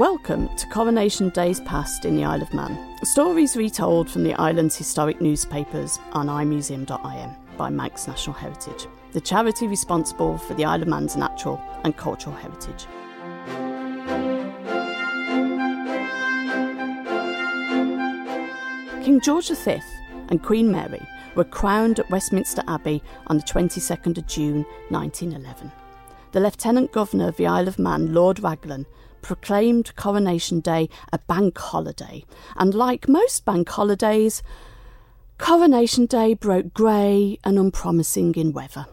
Welcome to Coronation Days Past in the Isle of Man. Stories retold from the island's historic newspapers on imuseum.im by Manx National Heritage, the charity responsible for the Isle of Man's natural and cultural heritage. King George V and Queen Mary were crowned at Westminster Abbey on the 22nd of June 1911. The Lieutenant Governor of the Isle of Man, Lord Raglan, proclaimed Coronation Day a bank holiday, and like most bank holidays, Coronation Day broke grey and unpromising in weather.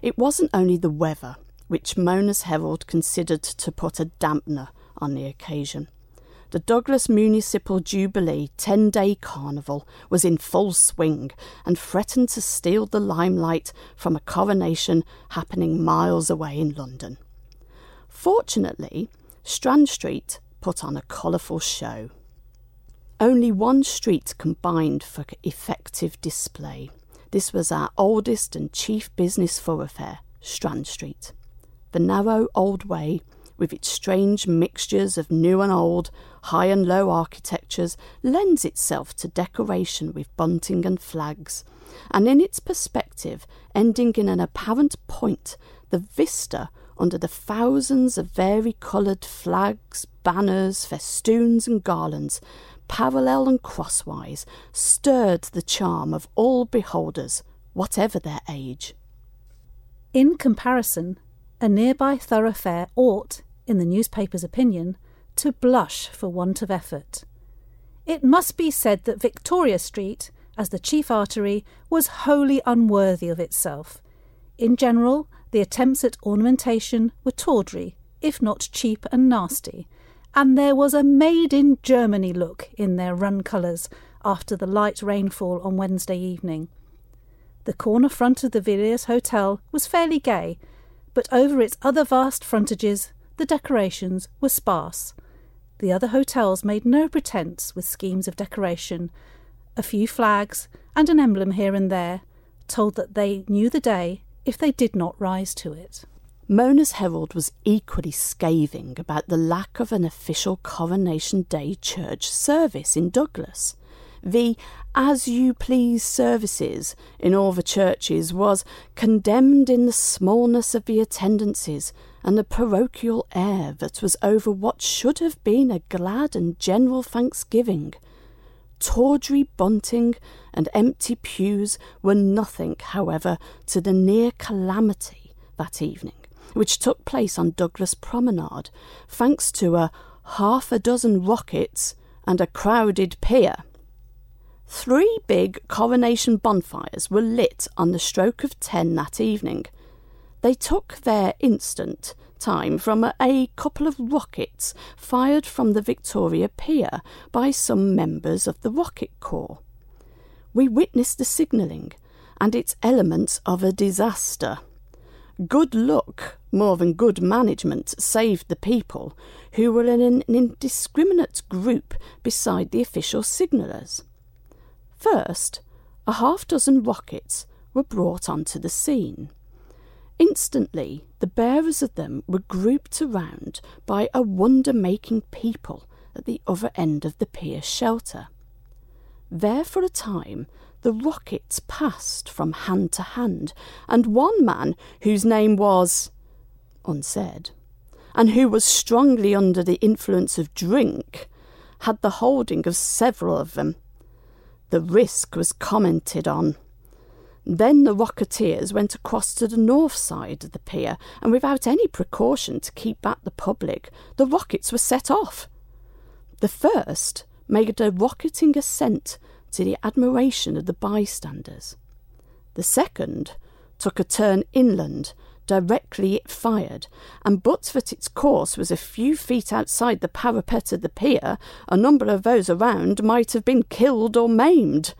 It wasn't only the weather which Mona's Herald considered to put a dampener on the occasion. The Douglas Municipal Jubilee 10 day carnival was in full swing and threatened to steal the limelight from a coronation happening miles away in London. Fortunately, Strand Street put on a colourful show. Only one street combined for effective display. This was our oldest and chief business thoroughfare, Strand Street. The narrow old way, with its strange mixtures of new and old, high and low architectures, lends itself to decoration with bunting and flags, and in its perspective, ending in an apparent point, the vista under the thousands of vari-coloured flags, banners, festoons, and garlands, parallel and crosswise, stirred the charm of all beholders, whatever their age. In comparison, a nearby thoroughfare ought, in the newspaper's opinion, to blush for want of effort. It must be said that Victoria Street, as the chief artery, was wholly unworthy of itself. In general, the attempts at ornamentation were tawdry, if not cheap and nasty, and there was a made in Germany look in their run colours after the light rainfall on Wednesday evening. The corner front of the Villiers Hotel was fairly gay, but over its other vast frontages the decorations were sparse. The other hotels made no pretence with schemes of decoration. A few flags and an emblem here and there told that they knew the day if they did not rise to it. Mona's Herald was equally scathing about the lack of an official Coronation Day church service in Douglas. The as you please services in all the churches was condemned in the smallness of the attendances and the parochial air that was over what should have been a glad and general thanksgiving. Tawdry bunting and empty pews were nothing, however, to the near calamity that evening, which took place on Douglas Promenade, thanks to a half a dozen rockets and a crowded pier. Three big coronation bonfires were lit on the stroke of ten that evening. They took their instant time from a, couple of rockets fired from the Victoria Pier by some members of the Rocket Corps. We witnessed the signalling and its elements of a disaster. Good luck, more than good management, saved the people, who were in an indiscriminate group beside the official signallers. First, a half dozen rockets were brought onto the scene. Instantly, the bearers of them were grouped around by a wonder making people at the other end of the pier shelter. There for a time, the rockets passed from hand to hand, and one man, whose name was unsaid, and who was strongly under the influence of drink, had the holding of several of them. The risk was commented on then the Rocketeers went across to the north side of the pier, and without any precaution to keep back the public, the rockets were set off. The first made a rocketing ascent to the admiration of the bystanders. The second took a turn inland directly it fired, and but that its course was a few feet outside the parapet of the pier, a number of those around might have been killed or maimed.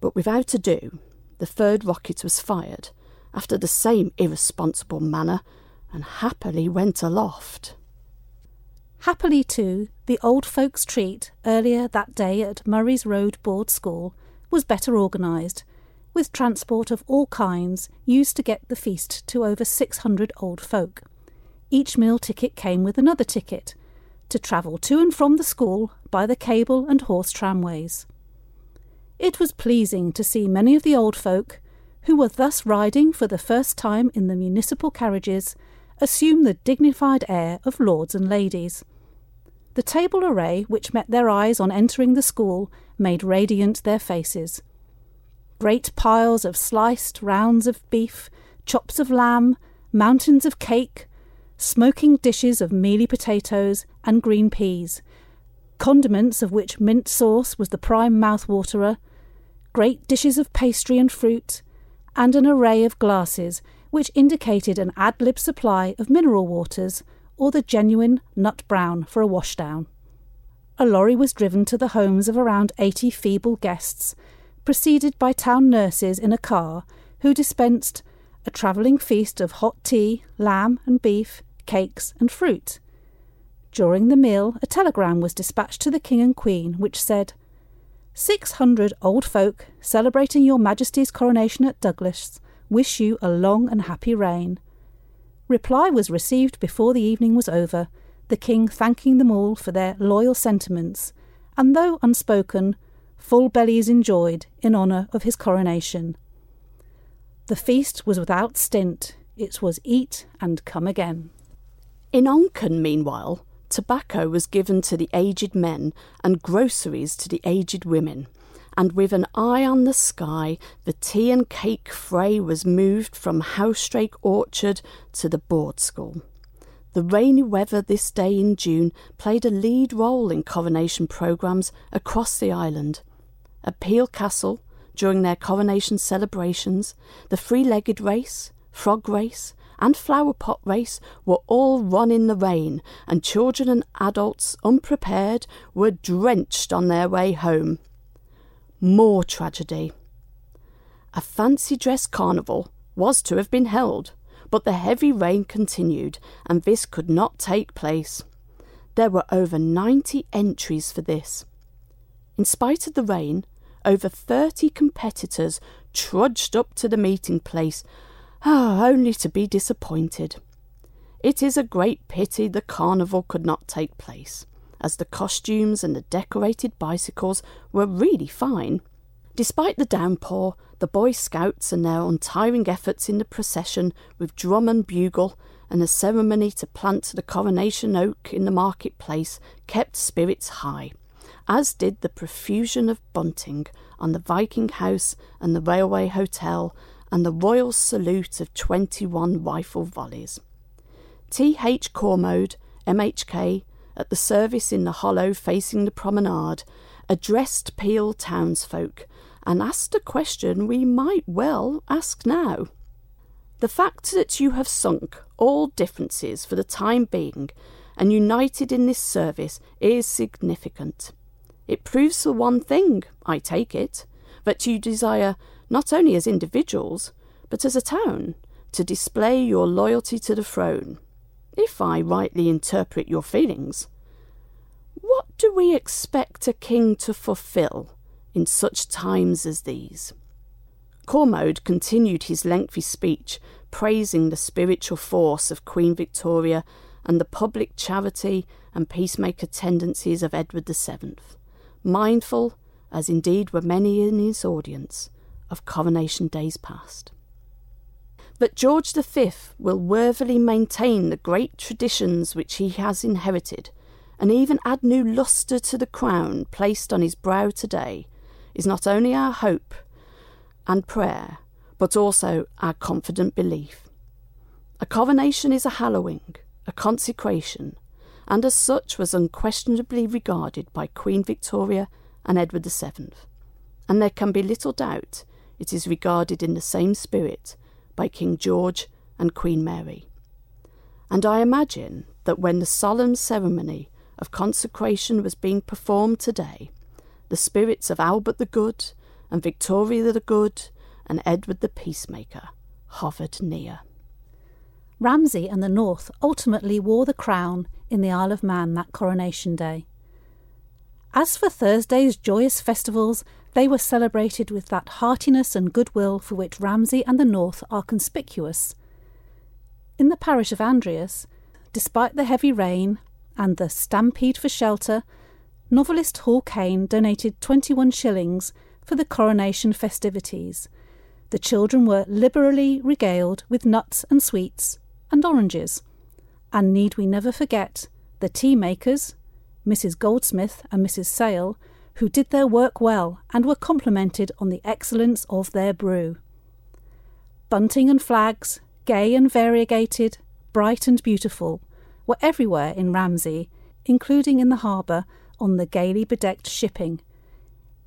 But without ado, the third rocket was fired, after the same irresponsible manner, and happily went aloft. Happily, too, the old folks' treat earlier that day at Murray's Road Board School was better organised, with transport of all kinds used to get the feast to over 600 old folk. Each meal ticket came with another ticket, to travel to and from the school by the cable and horse tramways. It was pleasing to see many of the old folk, who were thus riding for the first time in the municipal carriages, assume the dignified air of lords and ladies. The table array which met their eyes on entering the school made radiant their faces. Great piles of sliced rounds of beef, chops of lamb, mountains of cake, smoking dishes of mealy potatoes and green peas, condiments of which mint sauce was the prime mouth-waterer, great dishes of pastry and fruit, and an array of glasses which indicated an ad lib supply of mineral waters or the genuine nut brown for a washdown. A lorry was driven to the homes of around eighty feeble guests, preceded by town nurses in a car who dispensed a travelling feast of hot tea, lamb and beef, cakes, and fruit. During the meal, a telegram was dispatched to the King and Queen, which said, Six hundred old folk celebrating your Majesty's coronation at Douglas wish you a long and happy reign. Reply was received before the evening was over, the King thanking them all for their loyal sentiments, and though unspoken, full bellies enjoyed in honour of his coronation. The feast was without stint, it was eat and come again. In Onchan, meanwhile, tobacco was given to the aged men and groceries to the aged women, and with an eye on the sky, the tea and cake fray was moved from Howstrake Orchard to the board school. The rainy weather this day in June played a lead role in coronation programmes across the island. At Peel Castle, during their coronation celebrations, the three legged race, frog race, and flower pot race were all run in the rain, and children and adults unprepared were drenched on their way home. More tragedy. A fancy dress carnival was to have been held, but the heavy rain continued, and this could not take place. There were over 90 entries for this. In spite of the rain, over 30 competitors trudged up to the meeting place Ah, only to be disappointed. It is a great pity the carnival could not take place, as the costumes and the decorated bicycles were really fine. Despite the downpour, the Boy Scouts and their untiring efforts in the procession with drum and bugle and a ceremony to plant the coronation oak in the marketplace kept spirits high, as did the profusion of bunting on the Viking House and the Railway Hotel and the royal salute of 21 rifle volleys. T.H. Cormode, MHK, at the service in the hollow facing the promenade, addressed Peel townsfolk and asked a question we might well ask now. The fact that you have sunk all differences for the time being and united in this service is significant. It proves for one thing, I take it, that you desire not only as individuals, but as a town, to display your loyalty to the throne, if I rightly interpret your feelings. What do we expect a king to fulfil in such times as these? Cormode continued his lengthy speech, praising the spiritual force of Queen Victoria and the public charity and peacemaker tendencies of Edward VII, mindful, as indeed were many in his audience, of coronation days past. That George V will worthily maintain the great traditions which he has inherited, and even add new lustre to the crown placed on his brow today, is not only our hope and prayer, but also our confident belief. A coronation is a hallowing, a consecration, and as such was unquestionably regarded by Queen Victoria and Edward VII, and there can be little doubt it is regarded in the same spirit by King George and Queen Mary. And I imagine that when the solemn ceremony of consecration was being performed today, the spirits of Albert the Good and Victoria the Good and Edward the Peacemaker hovered near. Ramsey and the North ultimately wore the crown in the Isle of Man that coronation day. As for Thursday's joyous festivals, they were celebrated with that heartiness and goodwill for which Ramsey and the North are conspicuous. In the parish of Andreas, despite the heavy rain and the Stampede for Shelter, novelist Hall Caine donated 21 shillings for the coronation festivities. The children were liberally regaled with nuts and sweets and oranges. And need we never forget the tea makers, Mrs. Goldsmith and Mrs. Sale, who did their work well and were complimented on the excellence of their brew. Bunting and flags, gay and variegated, bright and beautiful, were everywhere in Ramsey, including in the harbour on the gaily bedecked shipping.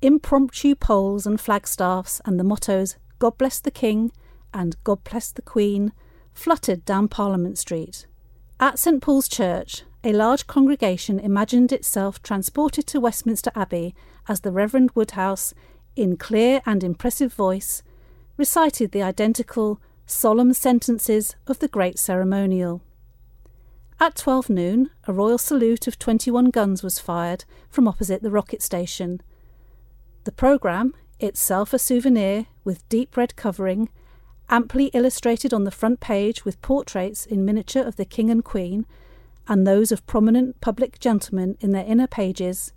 Impromptu poles and flagstaffs and the mottos God bless the King and God bless the Queen fluttered down Parliament Street. At St Paul's Church, a large congregation imagined itself transported to Westminster Abbey as the Reverend Woodhouse, in clear and impressive voice, recited the identical solemn sentences of the great ceremonial. At 12 noon, a royal salute of 21 guns was fired from opposite the rocket station. The programme, itself a souvenir with deep red covering, amply illustrated on the front page with portraits in miniature of the King and Queen, and those of prominent public gentlemen in their inner pages,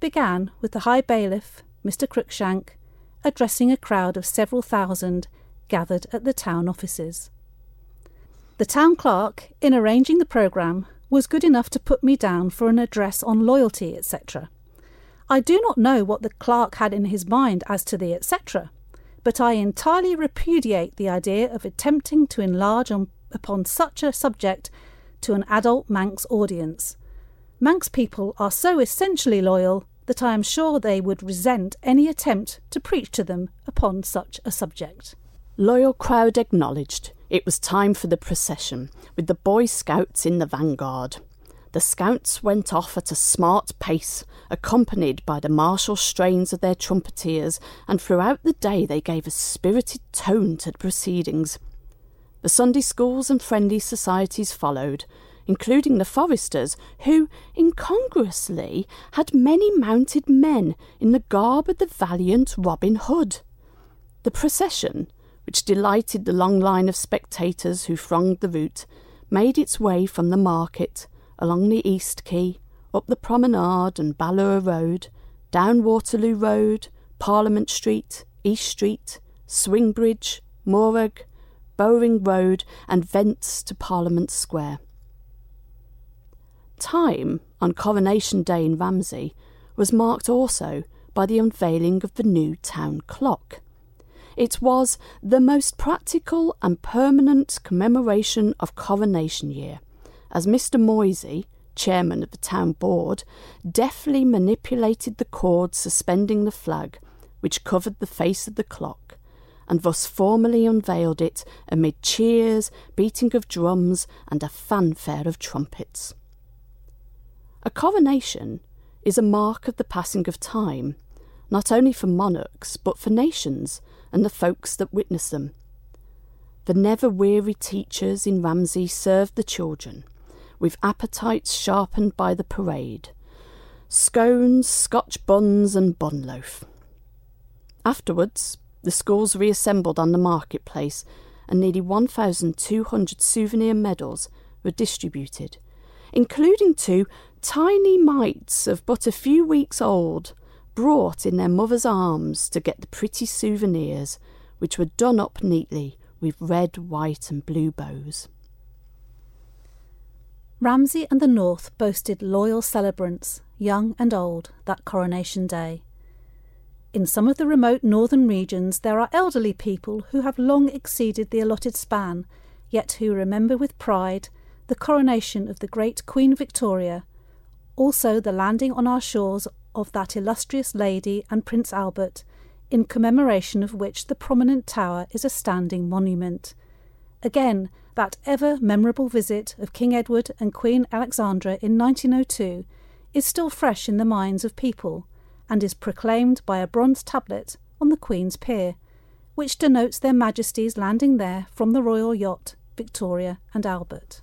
began with the High Bailiff, Mr. Cruikshank, addressing a crowd of several thousand gathered at the town offices. The town clerk, in arranging the programme, was good enough to put me down for an address on loyalty, etc. I do not know what the clerk had in his mind as to the etc., but I entirely repudiate the idea of attempting to enlarge on, upon such a subject to an adult Manx audience. Manx people are so essentially loyal that I am sure they would resent any attempt to preach to them upon such a subject. Loyal crowd acknowledged it was time for the procession, with the Boy Scouts in the vanguard. The Scouts went off at a smart pace, accompanied by the martial strains of their trumpeters, and throughout the day they gave a spirited tone to the proceedings. The Sunday schools and friendly societies followed, including the Foresters, who, incongruously, had many mounted men in the garb of the valiant Robin Hood. The procession, which delighted the long line of spectators who thronged the route, made its way from the market, along the East Quay, up the Promenade and Ballure Road, down Waterloo Road, Parliament Street, East Street, Swingbridge, Mooragh, Bowring Road, and thence to Parliament Square. Time on Coronation Day in Ramsey was marked also by the unveiling of the new town clock. It was the most practical and permanent commemoration of Coronation Year, as Mr. Moysey, chairman of the town board, deftly manipulated the cord suspending the flag, which covered the face of the clock, and thus formally unveiled it amid cheers, beating of drums, and a fanfare of trumpets. A coronation is a mark of the passing of time, not only for monarchs, but for nations and the folks that witness them. The never weary teachers in Ramsey served the children, with appetites sharpened by the parade scones, Scotch buns, and bun loaf. Afterwards, the schools reassembled on the marketplace, and nearly 1,200 souvenir medals were distributed, including two tiny mites of but a few weeks old, brought in their mother's arms to get the pretty souvenirs, which were done up neatly with red, white, and blue bows. Ramsey and the North boasted loyal celebrants, young and old, that coronation day. In some of the remote northern regions, there are elderly people who have long exceeded the allotted span, yet who remember with pride the coronation of the great Queen Victoria, also the landing on our shores of that illustrious lady and Prince Albert, in commemoration of which the prominent tower is a standing monument. Again, that ever memorable visit of King Edward and Queen Alexandra in 1902 is still fresh in the minds of people and is proclaimed by a bronze tablet on the Queen's Pier, which denotes their Majesties landing there from the royal yacht Victoria and Albert.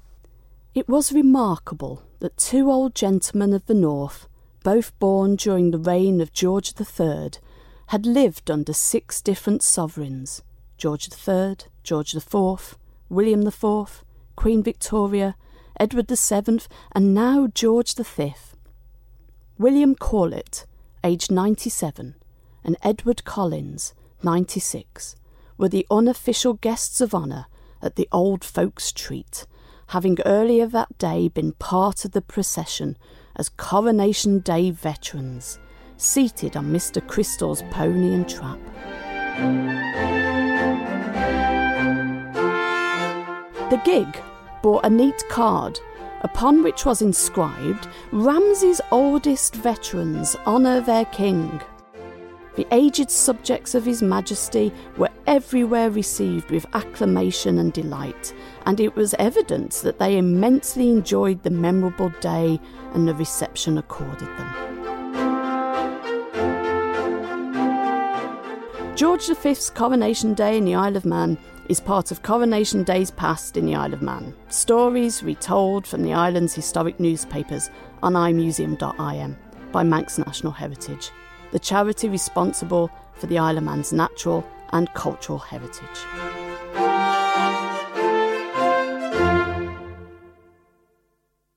It was remarkable that two old gentlemen of the North, both born during the reign of George III, had lived under six different sovereigns George III, George IV, William IV, Queen Victoria, Edward VII, and now George V. William Corlett, aged 97, and Edward Collins, 96, were the unofficial guests of honour at the old folks' treat, having earlier that day been part of the procession as Coronation Day veterans, seated on Mr. Crystal's pony and trap. The gig bore a neat card upon which was inscribed Ramsey's oldest veterans honour their king. The aged subjects of His Majesty were everywhere received with acclamation and delight, and it was evident that they immensely enjoyed the memorable day and the reception accorded them. George V's Coronation Day in the Isle of Man is part of Coronation Days Past in the Isle of Man. Stories retold from the island's historic newspapers on imuseum.im by Manx National Heritage, the charity responsible for the Isle of Man's natural and cultural heritage.